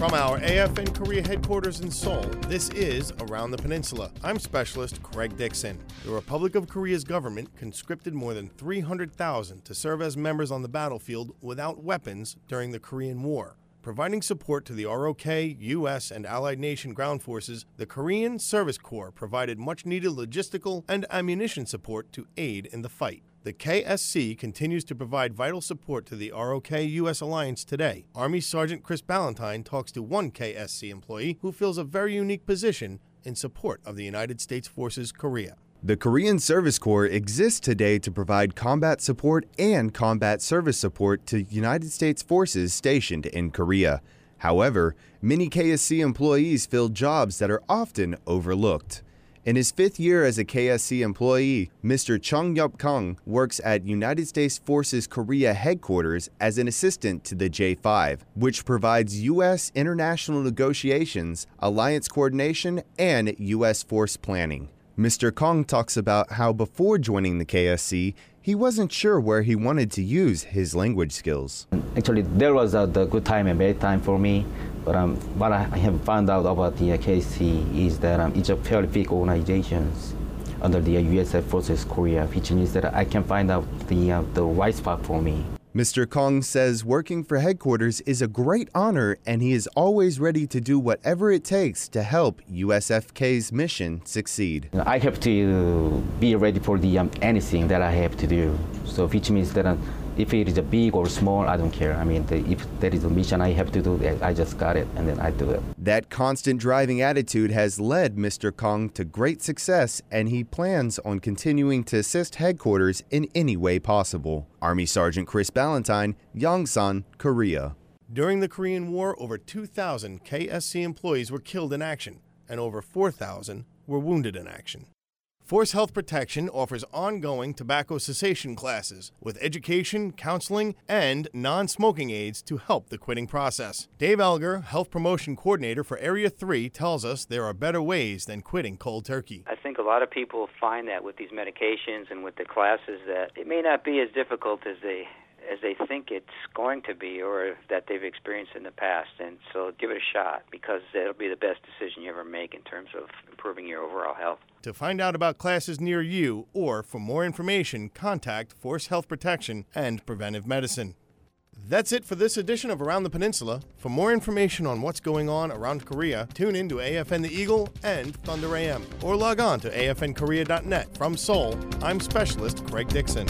From our AFN Korea headquarters in Seoul, this is Around the Peninsula. I'm Specialist Craig Dixon. The Republic of Korea's government conscripted more than 300,000 to serve as members on the battlefield without weapons during the Korean War. Providing support to the ROK, U.S., and allied nation ground forces, the Korean Service Corps provided much needed logistical and ammunition support to aid in the fight. The KSC continues to provide vital support to the ROK U.S. alliance today. Army Sergeant Chris Ballantyne talks to one KSC employee who fills a very unique position in support of the United States Forces Korea. The Korean Service Corps exists today to provide combat support and combat service support to United States forces stationed in Korea. However, many KSC employees fill jobs that are often overlooked. In his fifth year as a KSC employee, Mr. Chung Yup Kung works at United States Forces Korea headquarters as an assistant to the J5, which provides U.S. international negotiations, alliance coordination, and U.S. force planning. Mr. Kong talks about how before joining the KSC, he wasn't sure where he wanted to use his language skills. Actually, there was a good time and bad time for me. But um, what I have found out about the KSC is that um, it's a fairly big organization under the uh, USF Forces Korea, which means that I can find out the, uh, the right spot for me. Mr. Kong says working for headquarters is a great honor and he is always ready to do whatever it takes to help USFK's mission succeed. I have to be ready for the um, anything that I have to do. So which means that uh, if it is a big or small, I don't care. I mean, the, if there is a mission I have to do, I just got it and then I do it. That constant driving attitude has led Mr. Kong to great success, and he plans on continuing to assist headquarters in any way possible. Army Sergeant Chris Ballantyne, Yongsan, Korea. During the Korean War, over 2,000 KSC employees were killed in action, and over 4,000 were wounded in action. Force Health Protection offers ongoing tobacco cessation classes with education, counseling, and non smoking aids to help the quitting process. Dave Elger, Health Promotion Coordinator for Area 3, tells us there are better ways than quitting cold turkey. I think a lot of people find that with these medications and with the classes that it may not be as difficult as they as they think it's going to be or that they've experienced in the past. And so give it a shot because it'll be the best decision you ever make in terms of improving your overall health. To find out about classes near you or for more information, contact Force Health Protection and Preventive Medicine. That's it for this edition of Around the Peninsula. For more information on what's going on around Korea, tune in to AFN The Eagle and Thunder AM or log on to afnkorea.net. From Seoul, I'm Specialist Craig Dixon.